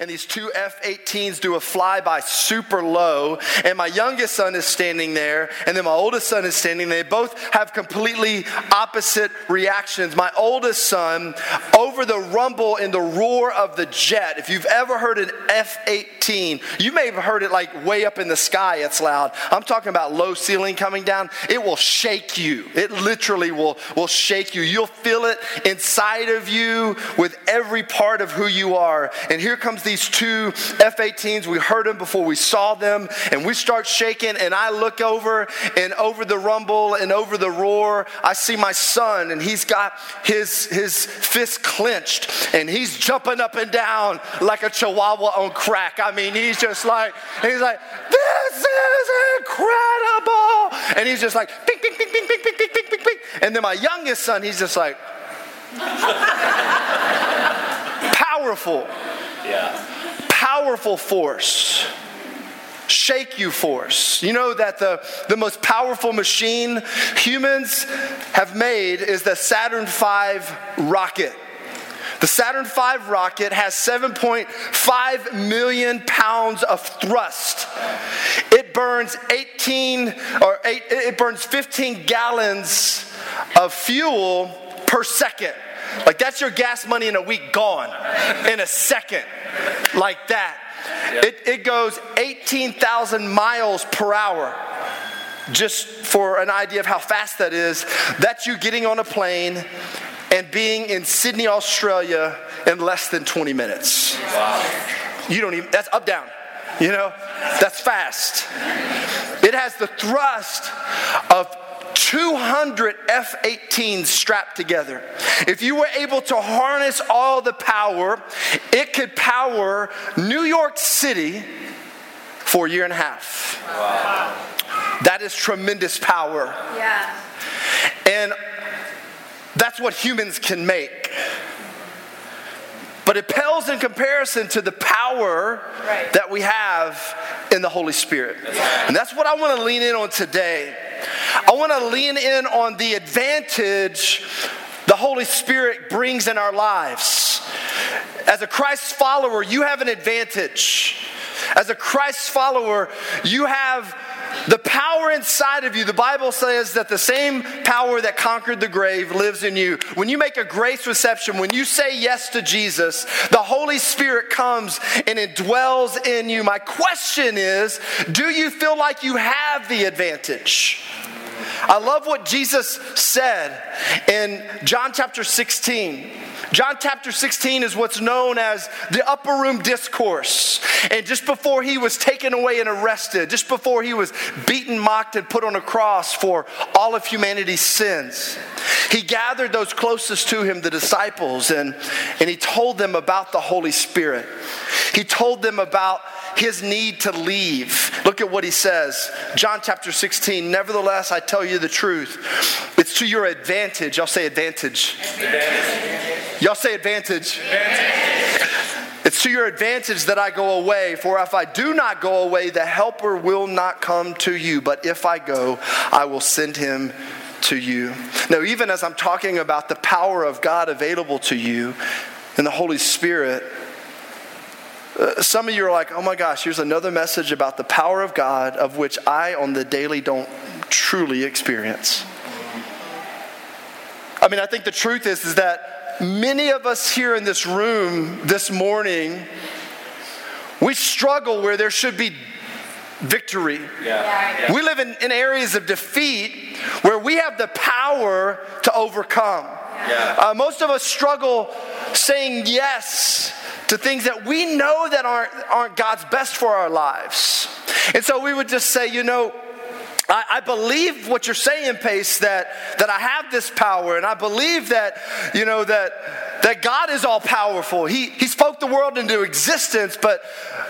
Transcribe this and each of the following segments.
and these two F 18s do a flyby super low, and my youngest son is standing there, and then my oldest son is standing there. They both have completely opposite reactions. My oldest son, over the rumble and the roar of the jet, if you've ever heard an F 18, you may have heard it like way up in the sky, it's loud. I'm talking about low ceiling coming down. It will shake you. It literally will, will shake you. You'll feel it inside of you with every part of who you are. And here comes these two F 18s. We heard them before we saw them, and we start shaking. And I look over, and over the rumble and over the roar, I see my son, and he's got his, his fist clenched, and he's jumping up and down like a chihuahua on crack. I mean, he's just like, he's like, this is incredible. And he's just like, ping, ping, ping, ping, ping, ping, ping. And then my youngest son, he's just like, powerful. Yeah. Powerful force. Shake you force. You know that the, the most powerful machine humans have made is the Saturn V rocket. The Saturn V rocket has 7.5 million pounds of thrust. It burns 18 or 8, it burns 15 gallons of fuel per second. Like that's your gas money in a week gone in a second. Like that. It, it goes 18,000 miles per hour. Just for an idea of how fast that is, that's you getting on a plane and being in Sydney, Australia in less than 20 minutes. Wow. You don't even, that's up down. You know, that's fast. It has the thrust of 200 F 18s strapped together. If you were able to harness all the power, it could power New York City for a year and a half. Wow. That is tremendous power. Yeah. And that's what humans can make. But it pales in comparison to the power Right. that we have in the Holy Spirit. And that's what I want to lean in on today. I want to lean in on the advantage the Holy Spirit brings in our lives. As a Christ follower, you have an advantage. As a Christ follower, you have the power inside of you. The Bible says that the same power that conquered the grave lives in you. When you make a grace reception, when you say yes to Jesus, the Holy Spirit comes and it dwells in you. My question is do you feel like you have the advantage? I love what Jesus said in John chapter 16. John chapter 16 is what's known as the upper room discourse. And just before he was taken away and arrested, just before he was beaten, mocked, and put on a cross for all of humanity's sins, he gathered those closest to him, the disciples, and, and he told them about the Holy Spirit. He told them about his need to leave. Look at what he says. John chapter 16. Nevertheless, I tell you the truth. It's to your advantage. Y'all say advantage. Y'all say advantage. advantage. It's to your advantage that I go away, for if I do not go away, the helper will not come to you. But if I go, I will send him to you. Now, even as I'm talking about the power of God available to you and the Holy Spirit, uh, some of you are like, oh my gosh, here's another message about the power of God of which I on the daily don't truly experience. I mean, I think the truth is, is that many of us here in this room this morning, we struggle where there should be victory. Yeah. We live in, in areas of defeat where we have the power to overcome. Yeah. Uh, most of us struggle saying yes to things that we know that aren't, aren't God's best for our lives. And so we would just say, you know, I, I believe what you're saying, Pace, that, that I have this power, and I believe that, you know, that that God is all powerful. He, he spoke the world into existence, but,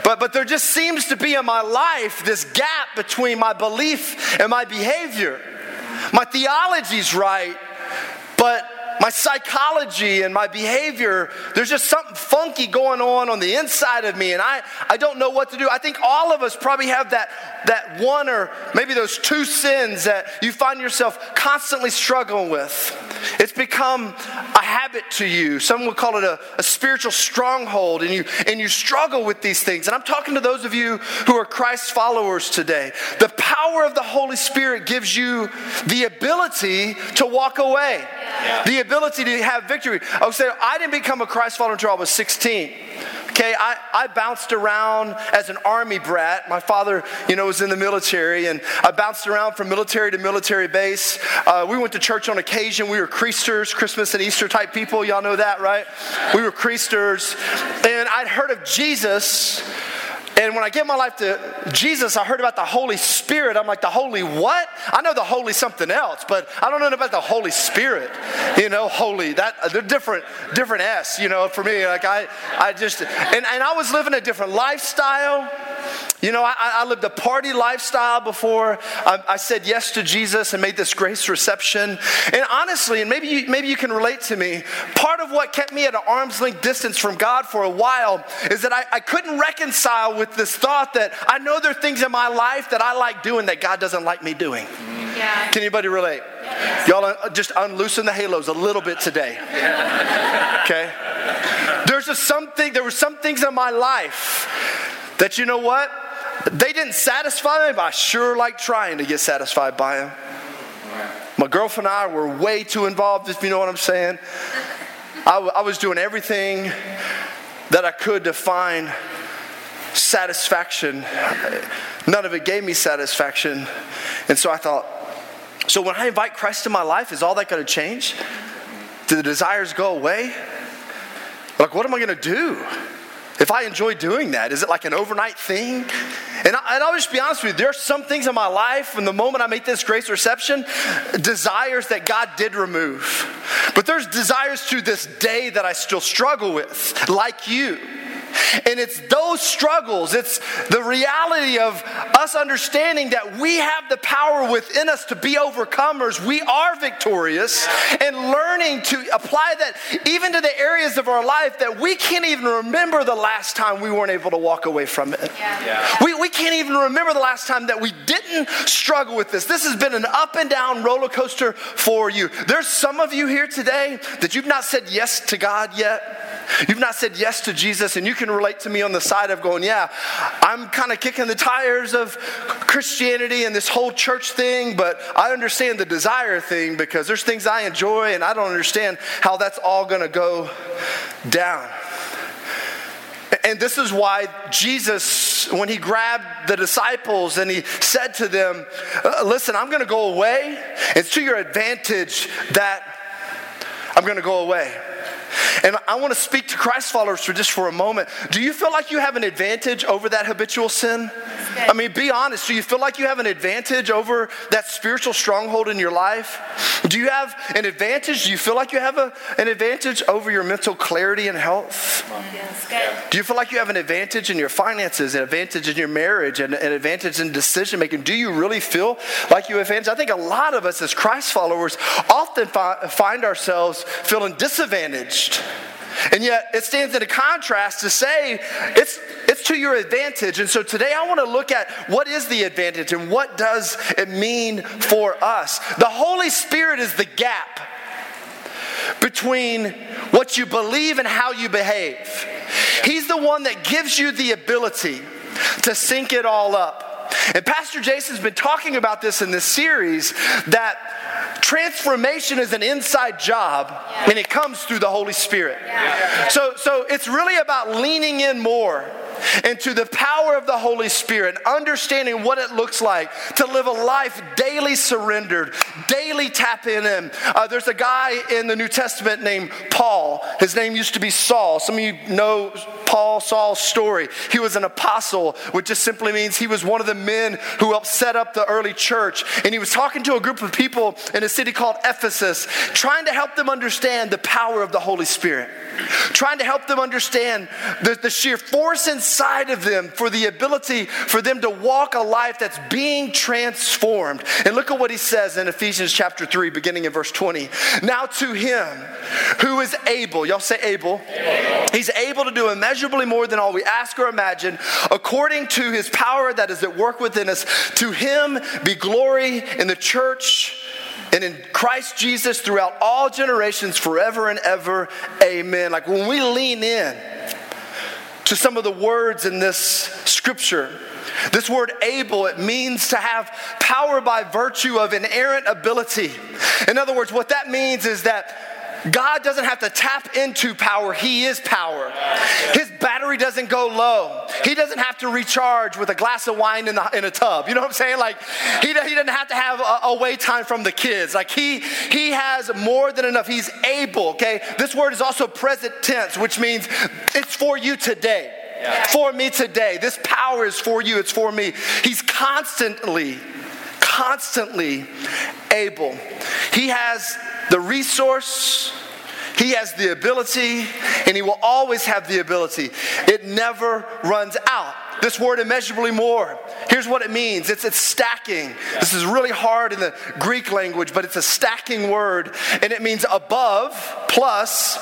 but, but there just seems to be in my life this gap between my belief and my behavior. My theology's right, but my psychology and my behavior, there's just something funky going on on the inside of me, and I, I don't know what to do. I think all of us probably have that, that one or maybe those two sins that you find yourself constantly struggling with. It's become a habit to you. Some would call it a, a spiritual stronghold, and you, and you struggle with these things. And I'm talking to those of you who are Christ followers today. The power of the Holy Spirit gives you the ability to walk away, yeah. the ability to have victory. I would say, I didn't become a Christ follower until I was 16. Okay, I, I bounced around as an army brat. My father, you know, was in the military, and I bounced around from military to military base. Uh, we went to church on occasion. We were Creasters, Christmas and Easter type people. Y'all know that, right? We were Creasters. And I'd heard of Jesus and when I gave my life to Jesus, I heard about the Holy Spirit. I'm like, the Holy what? I know the Holy something else, but I don't know about the Holy Spirit. You know, holy. That uh, they're different, different S, you know, for me. Like I I just and, and I was living a different lifestyle. You know, I, I, lived a party lifestyle before I, I, said yes to Jesus and made this grace reception. And honestly, and maybe you, maybe you can relate to me, part of what kept me at an arm's length distance from God for a while is that I, I couldn't reconcile with this thought that I know there are things in my life that I like doing that God doesn't like me doing. Yeah. Can anybody relate? Yeah. Y'all uh, just unloosen the halos a little bit today. Okay? There's just something, there were some things in my life that you know what? They didn't satisfy me, but I sure like trying to get satisfied by them. My girlfriend and I were way too involved, if you know what I'm saying. I, I was doing everything that I could to find satisfaction. None of it gave me satisfaction. And so I thought, so when I invite Christ in my life, is all that going to change? Do the desires go away? Like, what am I going to do? If I enjoy doing that, is it like an overnight thing? And, I, and I'll just be honest with you, there are some things in my life from the moment I make this grace reception, desires that God did remove. But there's desires to this day that I still struggle with, like you. And it's those struggles, it's the reality of us understanding that we have the power within us to be overcomers. We are victorious, and learning to apply that even to the areas of our life that we can't even remember the last time we weren't able to walk away from it. Yeah. Yeah. We, we can't even remember the last time that we didn't struggle with this. This has been an up and down roller coaster for you. There's some of you here today that you've not said yes to God yet. You've not said yes to Jesus, and you can relate to me on the side of going, Yeah, I'm kind of kicking the tires of Christianity and this whole church thing, but I understand the desire thing because there's things I enjoy, and I don't understand how that's all going to go down. And this is why Jesus, when he grabbed the disciples and he said to them, uh, Listen, I'm going to go away. It's to your advantage that I'm going to go away. And I want to speak to Christ followers for just for a moment. Do you feel like you have an advantage over that habitual sin? I mean, be honest. Do you feel like you have an advantage over that spiritual stronghold in your life? Do you have an advantage? Do you feel like you have a, an advantage over your mental clarity and health? Do you feel like you have an advantage in your finances, an advantage in your marriage, and an advantage in decision making? Do you really feel like you have an advantage? I think a lot of us as Christ followers often fi- find ourselves feeling disadvantaged and yet it stands in a contrast to say it's, it's to your advantage. And so today I want to look at what is the advantage and what does it mean for us. The Holy Spirit is the gap between what you believe and how you behave. He's the one that gives you the ability to sync it all up. And Pastor Jason's been talking about this in this series that transformation is an inside job yeah. and it comes through the Holy Spirit. Yeah. So, so it's really about leaning in more into the power of the Holy Spirit, understanding what it looks like to live a life daily surrendered, daily tap in Him. Uh, there's a guy in the New Testament named Paul. His name used to be Saul. Some of you know Paul Saul's story. He was an apostle, which just simply means he was one of the men who helped set up the early church. And he was talking to a group of people in a city called Ephesus, trying to help them understand the power of the Holy Spirit, trying to help them understand the, the sheer force inside of them for the ability for them to walk a life that's being transformed. And look at what he says in Ephesians chapter 3, beginning in verse 20. Now to him who is able, y'all say able. able. He's able to do immeasurably more than all we ask or imagine, according to his power that is at work within us. To him be glory in the church and in Christ Jesus throughout all generations, forever and ever. Amen. Like when we lean in to some of the words in this scripture, this word able, it means to have power by virtue of inerrant ability. In other words, what that means is that God doesn't have to tap into power, He is power. His battery doesn't go low. He doesn't have to recharge with a glass of wine in, the, in a tub. You know what I'm saying? Like, he, he doesn't have to have a, a wait time from the kids. Like, he, he has more than enough. He's able, okay? This word is also present tense, which means it's for you today. Yeah. For me today. This power is for you, it's for me. He's constantly, constantly able. He has the resource, he has the ability, and he will always have the ability. It never runs out. This word immeasurably more. Here's what it means it's, it's stacking. This is really hard in the Greek language, but it's a stacking word, and it means above plus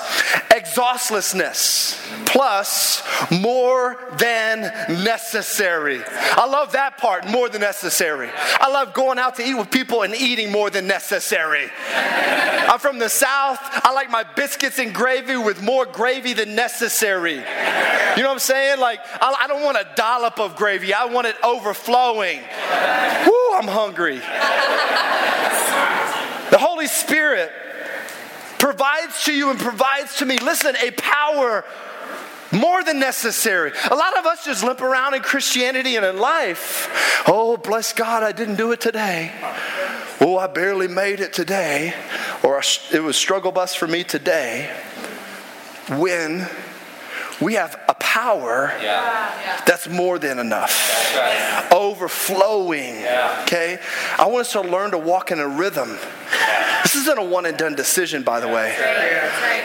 exhaustlessness plus more than necessary. I love that part, more than necessary. I love going out to eat with people and eating more than necessary. I'm from the South. I like my biscuits and gravy with more gravy than necessary. You know what I'm saying? Like, I, I don't want a dollop of gravy, I want it overflowing. Woo, I'm hungry. The Holy Spirit provides to you and provides to me, listen, a power more than necessary. A lot of us just limp around in Christianity and in life. Oh, bless God, I didn't do it today. Oh, I barely made it today. Or it was struggle bus for me today. When we have a power yeah. that's more than enough, right. overflowing. Yeah. Okay? I want us to learn to walk in a rhythm. This isn't a one and done decision, by the way.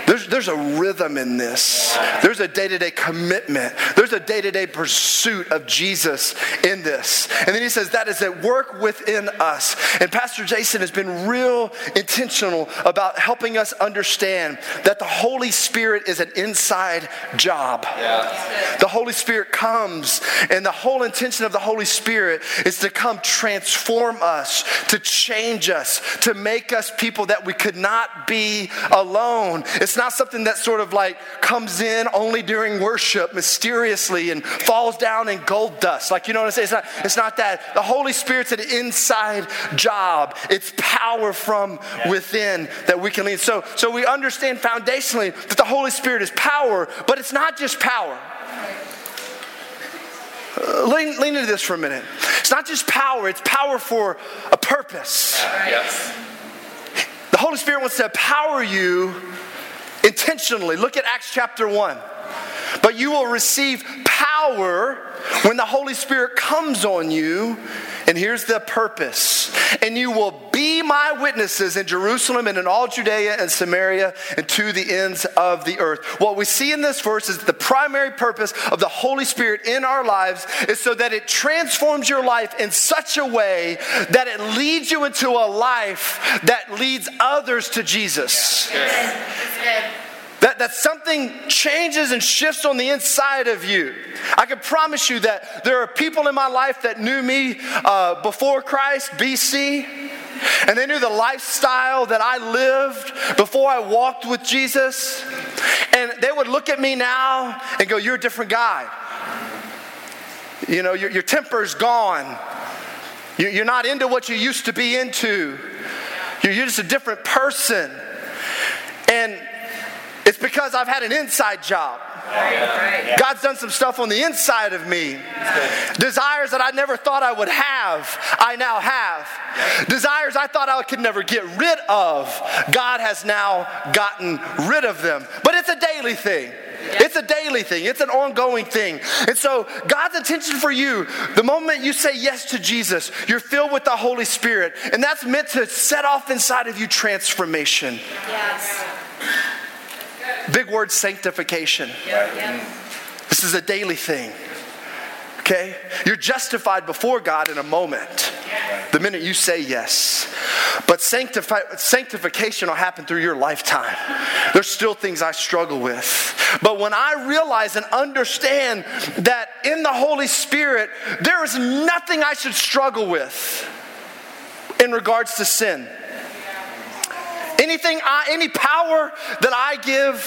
There's, there's a rhythm in this, there's a day to day commitment, there's a day to day pursuit of Jesus in this. And then he says, That is at work within us. And Pastor Jason has been real intentional about helping us understand that the Holy Spirit is an inside job. Yeah. The Holy Spirit comes, and the whole intention of the Holy Spirit is to come transform us, to change us, to make us people that we could not be alone. It's not something that sort of like comes in only during worship mysteriously and falls down in gold dust. Like, you know what I'm saying? It's not, it's not that. The Holy Spirit's an inside job, it's power from within that we can lean. So, so we understand foundationally that the Holy Spirit is power, but it's not just power. Uh, lean, lean into this for a minute. It's not just power, it's power for a purpose. Yes. The Holy Spirit wants to empower you intentionally. Look at Acts chapter 1. But you will receive power when the Holy Spirit comes on you. And here's the purpose. And you will be my witnesses in Jerusalem and in all Judea and Samaria and to the ends of the earth. What we see in this verse is the primary purpose of the Holy Spirit in our lives is so that it transforms your life in such a way that it leads you into a life that leads others to Jesus. Yeah. That, that something changes and shifts on the inside of you. I can promise you that there are people in my life that knew me uh, before Christ, BC, and they knew the lifestyle that I lived before I walked with Jesus. And they would look at me now and go, You're a different guy. You know, your, your temper's gone. You're not into what you used to be into. You're just a different person. And it's because I've had an inside job. God's done some stuff on the inside of me. Desires that I never thought I would have, I now have. Desires I thought I could never get rid of, God has now gotten rid of them. But it's a daily thing. It's a daily thing, it's an ongoing thing. And so, God's intention for you, the moment you say yes to Jesus, you're filled with the Holy Spirit. And that's meant to set off inside of you transformation. Yes. Big word sanctification. This is a daily thing. Okay? You're justified before God in a moment, the minute you say yes. But sanctifi- sanctification will happen through your lifetime. There's still things I struggle with. But when I realize and understand that in the Holy Spirit, there is nothing I should struggle with in regards to sin. Anything, I, any power that I give,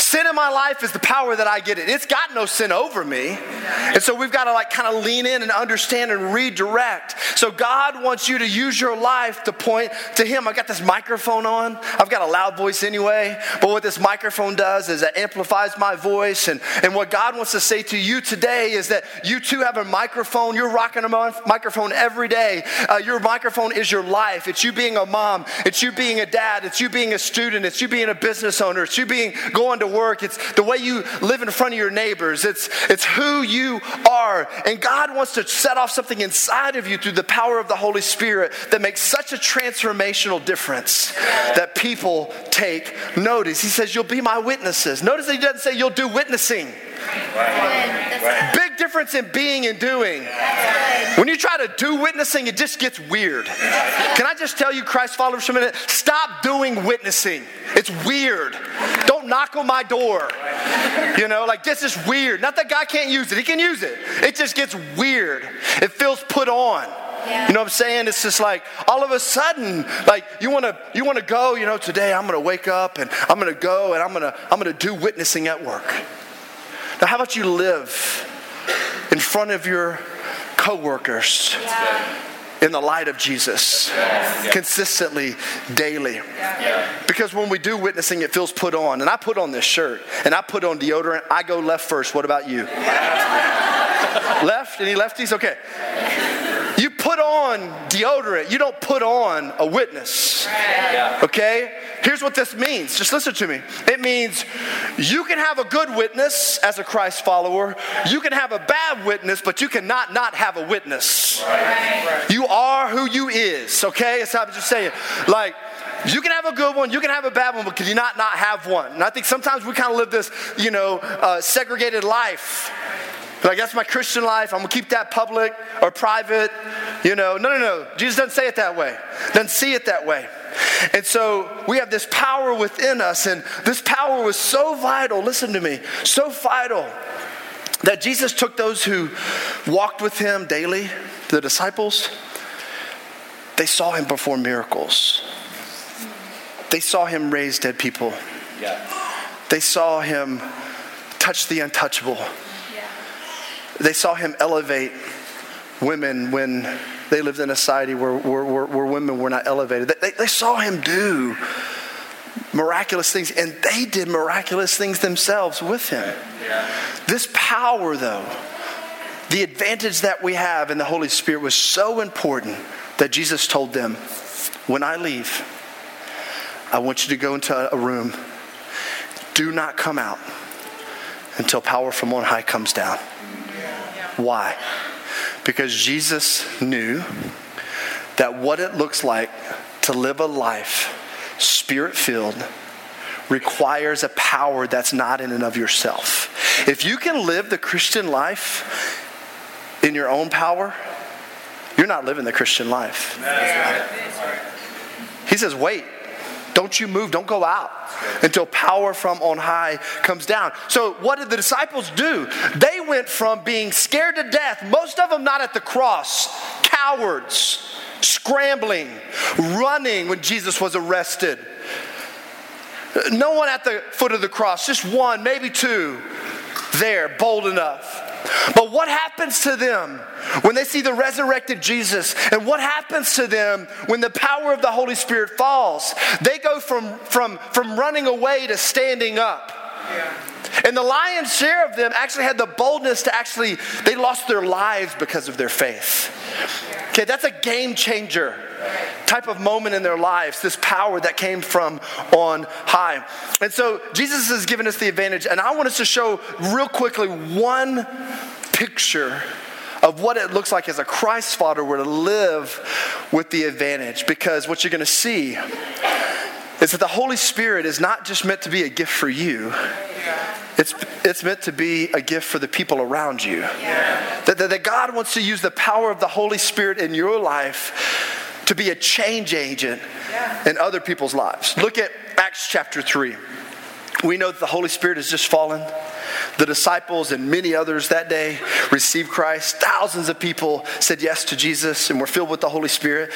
sin in my life is the power that I get it. It's got no sin over me. And so we've got to like kind of lean in and understand and redirect. So God wants you to use your life to point to Him. I've got this microphone on. I've got a loud voice anyway. But what this microphone does is it amplifies my voice. And, and what God wants to say to you today is that you too have a microphone. You're rocking a microphone every day. Uh, your microphone is your life. It's you being a mom. It's you being a dad. It's you being a student. It's you being a business owner. It's you being going to work. It's the way you live in front of your neighbors. It's, it's who you are. And God wants to set off something inside of you through the power of the Holy Spirit that makes such a transformational difference that people take notice. He says, You'll be my witnesses. Notice that he doesn't say you'll do witnessing. Big difference in being and doing. When you try to do witnessing, it just gets weird. Can I just tell you, Christ followers, for a minute? Stop doing witnessing. It's weird. Don't knock on my door. You know, like this is weird. Not that God can't use it, He can use it. It just gets weird. It feels put on. You know what I'm saying? It's just like all of a sudden, like you want to you want to go. You know, today I'm to wake up and I'm to go and I'm to I'm to do witnessing at work. Now, how about you live in front of your coworkers Yeah. in the light of Jesus consistently, daily? Because when we do witnessing, it feels put on. And I put on this shirt and I put on deodorant. I go left first. What about you? left? Any lefties? Okay. You put on deodorant, you don't put on a witness. Okay? Here's what this means. Just listen to me. It means you can have a good witness as a Christ follower, you can have a bad witness, but you cannot not have a witness. You are who you is, okay? That's how I'm just saying. Like, you can have a good one, you can have a bad one, but can you not not have one? And I think sometimes we kind of live this, you know, uh, segregated life. Like, that's my Christian life. I'm going to keep that public or private. You know, no, no, no. Jesus doesn't say it that way, doesn't see it that way. And so we have this power within us, and this power was so vital, listen to me, so vital that Jesus took those who walked with him daily, the disciples, they saw him perform miracles. They saw him raise dead people. Yeah. They saw him touch the untouchable. They saw him elevate women when they lived in a society where, where, where, where women were not elevated. They, they saw him do miraculous things, and they did miraculous things themselves with him. This power, though, the advantage that we have in the Holy Spirit was so important that Jesus told them, When I leave, I want you to go into a room. Do not come out until power from on high comes down. Why? Because Jesus knew that what it looks like to live a life spirit filled requires a power that's not in and of yourself. If you can live the Christian life in your own power, you're not living the Christian life. He says, wait. Don't you move. Don't go out until power from on high comes down. So, what did the disciples do? They went from being scared to death, most of them not at the cross, cowards, scrambling, running when Jesus was arrested. No one at the foot of the cross, just one, maybe two, there, bold enough. But what happens to them when they see the resurrected Jesus? And what happens to them when the power of the Holy Spirit falls? They go from, from, from running away to standing up. And the lion's share of them actually had the boldness to actually, they lost their lives because of their faith. Okay, that's a game changer. type of moment in their lives, this power that came from on high. And so Jesus has given us the advantage, and I want us to show real quickly one picture of what it looks like as a Christ follower to live with the advantage. Because what you're going to see is that the Holy Spirit is not just meant to be a gift for you. It's, it's meant to be a gift for the people around you. Yeah. That, that, that God wants to use the power of the Holy Spirit in your life to be a change agent yeah. in other people's lives. Look at Acts chapter 3. We know that the Holy Spirit has just fallen. The disciples and many others that day received Christ. Thousands of people said yes to Jesus and were filled with the Holy Spirit.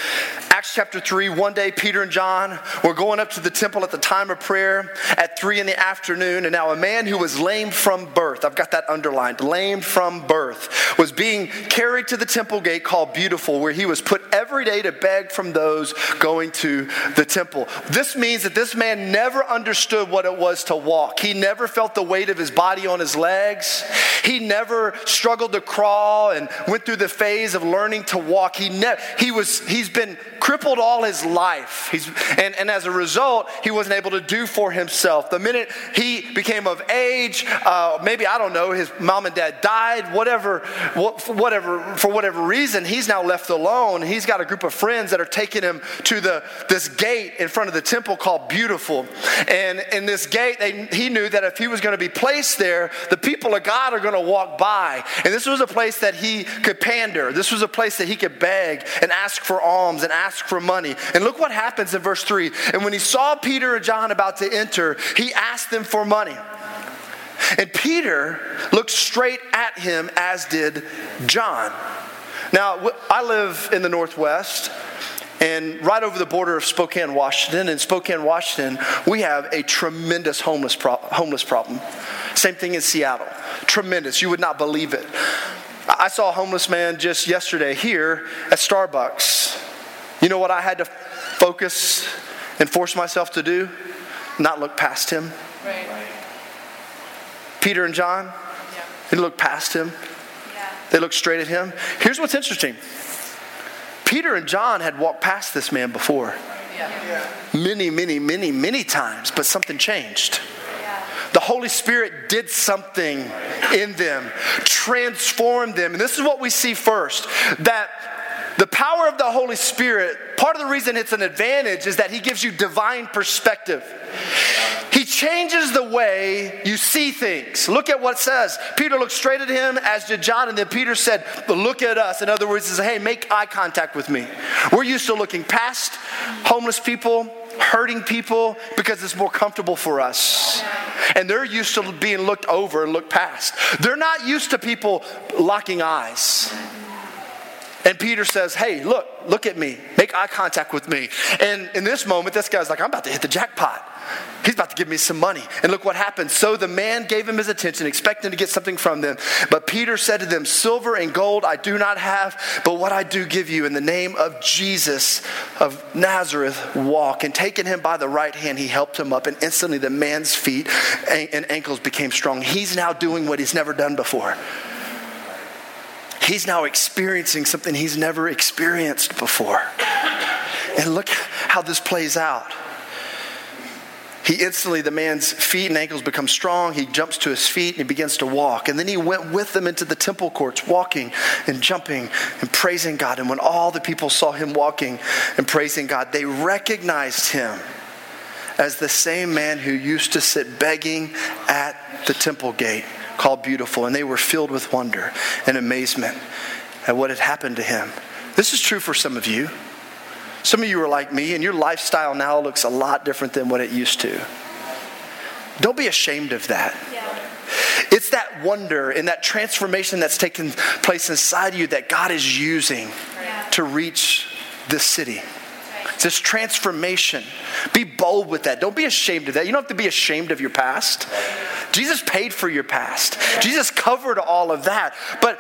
Acts chapter 3, one day Peter and John were going up to the temple at the time of prayer at 3 in the afternoon. And now a man who was lame from birth, I've got that underlined, lame from birth, was being carried to the temple gate called Beautiful, where he was put every day to beg from those going to the temple. This means that this man never understood what it was to walk. He never felt the weight of his body on his legs. He never struggled to crawl and went through the phase of learning to walk. He, ne- he was, he's been crippled all his life. He's, and, and as a result, he wasn't able to do for himself. The minute he became of age, uh, maybe, I don't know, his mom and dad died, whatever, whatever, for whatever reason, he's now left alone. He's got a group of friends that are taking him to the, this gate in front of the temple called Beautiful. And in this gate, they, he knew that if he was going to be placed there, the people of God are going to walk by. And this was a place that he could pander. This was a place that he could beg and ask for alms and ask for money. And look what happens in verse 3. And when he saw Peter and John about to enter, he asked them for money. And Peter looked straight at him, as did John. Now, I live in the Northwest. And right over the border of Spokane, Washington, in Spokane, Washington, we have a tremendous homeless, pro- homeless problem. Same thing in Seattle. Tremendous. You would not believe it. I saw a homeless man just yesterday here at Starbucks. You know what I had to focus and force myself to do? Not look past him. Right. Peter and John, yeah. they looked past him. Yeah. They looked straight at him. Here's what's interesting Peter and John had walked past this man before. Yeah. Many, many, many, many times, but something changed. The Holy Spirit did something in them, transformed them. And this is what we see first that the power of the Holy Spirit, part of the reason it's an advantage is that He gives you divine perspective. He changes the way you see things. Look at what says. Peter looked straight at him, as did John, and then Peter said, Look at us. In other words, he said, Hey, make eye contact with me. We're used to looking past homeless people, hurting people, because it's more comfortable for us. And they're used to being looked over and looked past. They're not used to people locking eyes. And Peter says, Hey, look, look at me. Make eye contact with me. And in this moment, this guy's like, I'm about to hit the jackpot. He's about to give me some money. And look what happened. So the man gave him his attention, expecting to get something from them. But Peter said to them, Silver and gold I do not have, but what I do give you in the name of Jesus of Nazareth, walk. And taking him by the right hand, he helped him up. And instantly the man's feet and ankles became strong. He's now doing what he's never done before. He's now experiencing something he's never experienced before. And look how this plays out. He instantly, the man's feet and ankles become strong. He jumps to his feet and he begins to walk. And then he went with them into the temple courts, walking and jumping and praising God. And when all the people saw him walking and praising God, they recognized him as the same man who used to sit begging at the temple gate called Beautiful. And they were filled with wonder and amazement at what had happened to him. This is true for some of you. Some of you are like me, and your lifestyle now looks a lot different than what it used to. Don't be ashamed of that. Yeah. It's that wonder and that transformation that's taken place inside you that God is using yeah. to reach this city. It's this transformation. Be bold with that. Don't be ashamed of that. You don't have to be ashamed of your past. Jesus paid for your past. Jesus covered all of that. But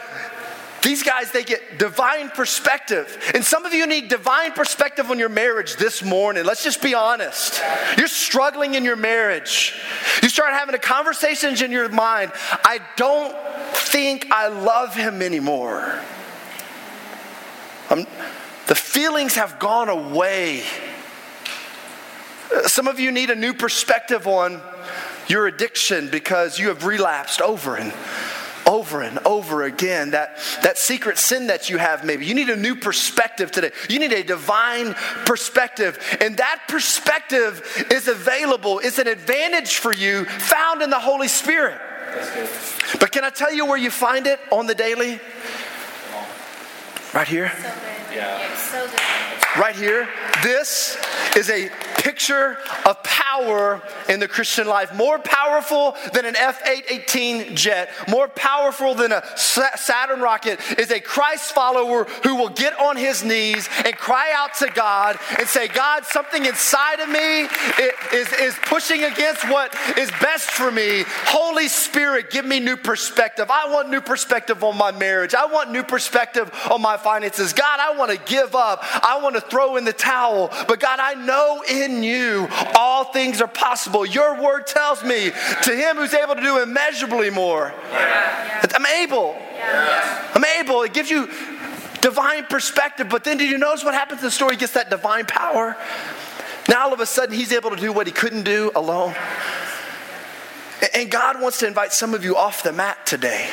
these guys, they get divine perspective. And some of you need divine perspective on your marriage this morning. Let's just be honest. You're struggling in your marriage. You start having a conversations in your mind. I don't think I love him anymore. I'm, The feelings have gone away. Some of you need a new perspective on your addiction because you have relapsed over and over and over again. That, that secret sin that you have, maybe. You need a new perspective today. You need a divine perspective. And that perspective is available, it's an advantage for you found in the Holy Spirit. But can I tell you where you find it on the daily? Right here. Yeah. So good. Right here. This is a picture of power in the Christian life. More powerful than an F 818 jet, more powerful than a Saturn rocket is a Christ follower who will get on his knees and cry out to God and say, God, something inside of me is, is pushing against what is best for me. Holy Spirit, give me new perspective. I want new perspective on my marriage. I want new perspective on my finances. God, I want to give up. I want to throw in the towel. But God, I know in you all things are possible. Your word tells me to him who's able to do immeasurably more. Yeah. I'm able. Yeah. I'm able. It gives you divine perspective. But then, did you notice what happens in the story? He gets that divine power. Now, all of a sudden, he's able to do what he couldn't do alone. And God wants to invite some of you off the mat today.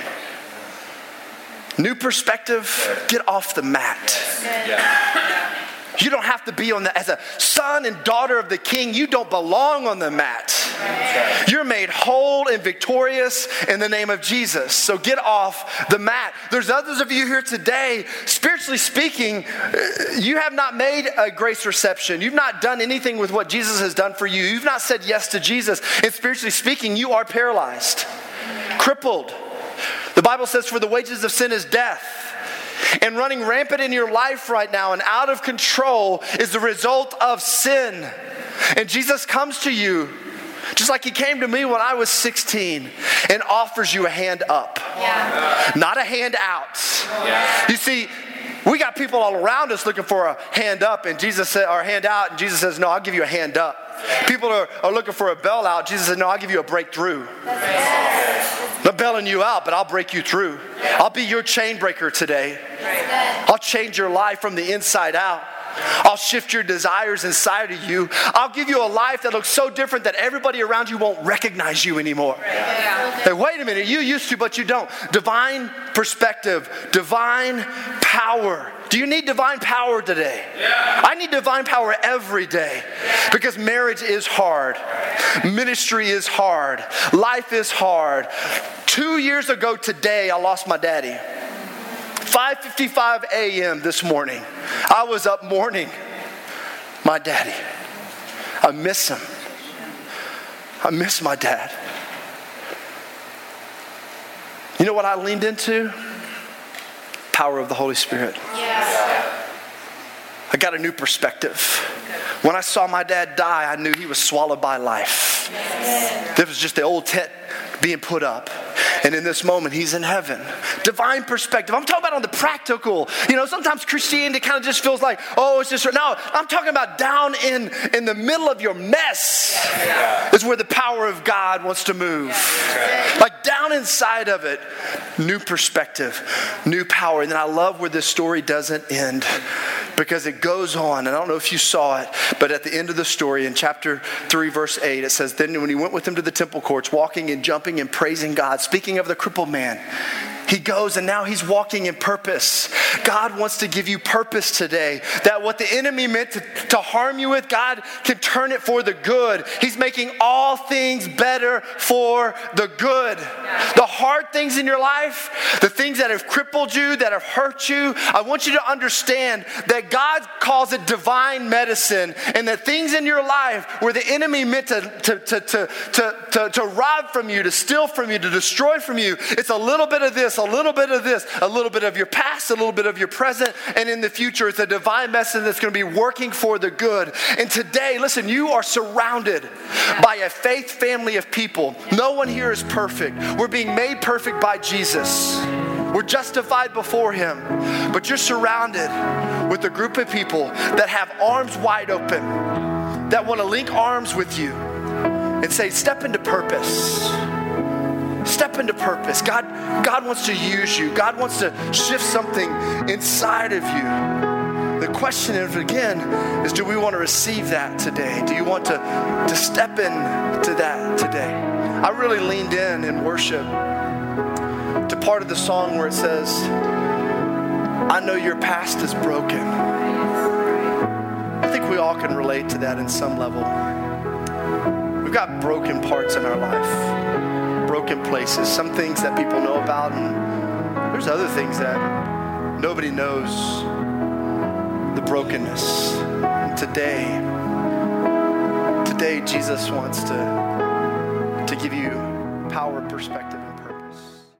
New perspective, get off the mat. Yeah. You don't have to be on the, as a son and daughter of the king, you don't belong on the mat. You're made whole and victorious in the name of Jesus. So get off the mat. There's others of you here today, spiritually speaking, you have not made a grace reception. You've not done anything with what Jesus has done for you. You've not said yes to Jesus. And spiritually speaking, you are paralyzed, crippled. The Bible says, For the wages of sin is death. And running rampant in your life right now and out of control is the result of sin. And Jesus comes to you just like he came to me when I was 16 and offers you a hand up, yeah. not a hand out. Yeah. You see, we got people all around us looking for a hand up, and Jesus said, or hand out, and Jesus says, No, I'll give you a hand up. People are, are looking for a bail out. Jesus said, No, I'll give you a breakthrough. I'm not bailing you out, but I'll break you through. I'll be your chain breaker today. I'll change your life from the inside out. I'll shift your desires inside of you. I'll give you a life that looks so different that everybody around you won't recognize you anymore. Yeah. Hey, wait a minute, you used to, but you don't. Divine perspective, divine power. Do you need divine power today? Yeah. I need divine power every day because marriage is hard, ministry is hard, life is hard. Two years ago today, I lost my daddy. 5:55 a.m. this morning. I was up mourning my daddy. I miss him. I miss my dad. You know what I leaned into? Power of the Holy Spirit. Yeah. I got a new perspective. When I saw my dad die, I knew he was swallowed by life. Yes. This was just the old tent being put up. And in this moment, he's in heaven. Divine perspective. I'm talking about on the practical. You know, sometimes Christianity kind of just feels like, oh, it's just, no, I'm talking about down in, in the middle of your mess yeah. is where the power of God wants to move. Yeah. Like down inside of it, new perspective, new power. And then I love where this story doesn't end because it goes on. And I don't know if you saw it, but at the end of the story in chapter 3, verse 8, it says, Then when he went with him to the temple courts, walking and jumping and praising God, speaking of the crippled man, he goes and now he's walking in purpose. God wants to give you purpose today. That what the enemy meant to, to harm you with, God can turn it for the good. He's making all things better for the good. The hard things in your life, the things that have crippled you, that have hurt you, I want you to understand that God calls it divine medicine. And that things in your life where the enemy meant to, to, to, to, to, to, to rob from you, to steal from you, to destroy from you, it's a little bit of this a little bit of this, a little bit of your past, a little bit of your present, and in the future, it's a divine message that's going to be working for the good. And today, listen, you are surrounded by a faith family of people. No one here is perfect. We're being made perfect by Jesus. We're justified before Him. But you're surrounded with a group of people that have arms wide open, that want to link arms with you and say, Step into purpose. Into purpose. God, God wants to use you. God wants to shift something inside of you. the question is, again is do we want to receive that today? Do you want to, to step into that today? I really leaned in in worship to part of the song where it says, I know your past is broken. I think we all can relate to that in some level. We've got broken parts in our life, broken places, some things that people know about, and there's other things that nobody knows the brokenness. And today, today Jesus wants to, to give you power, perspective.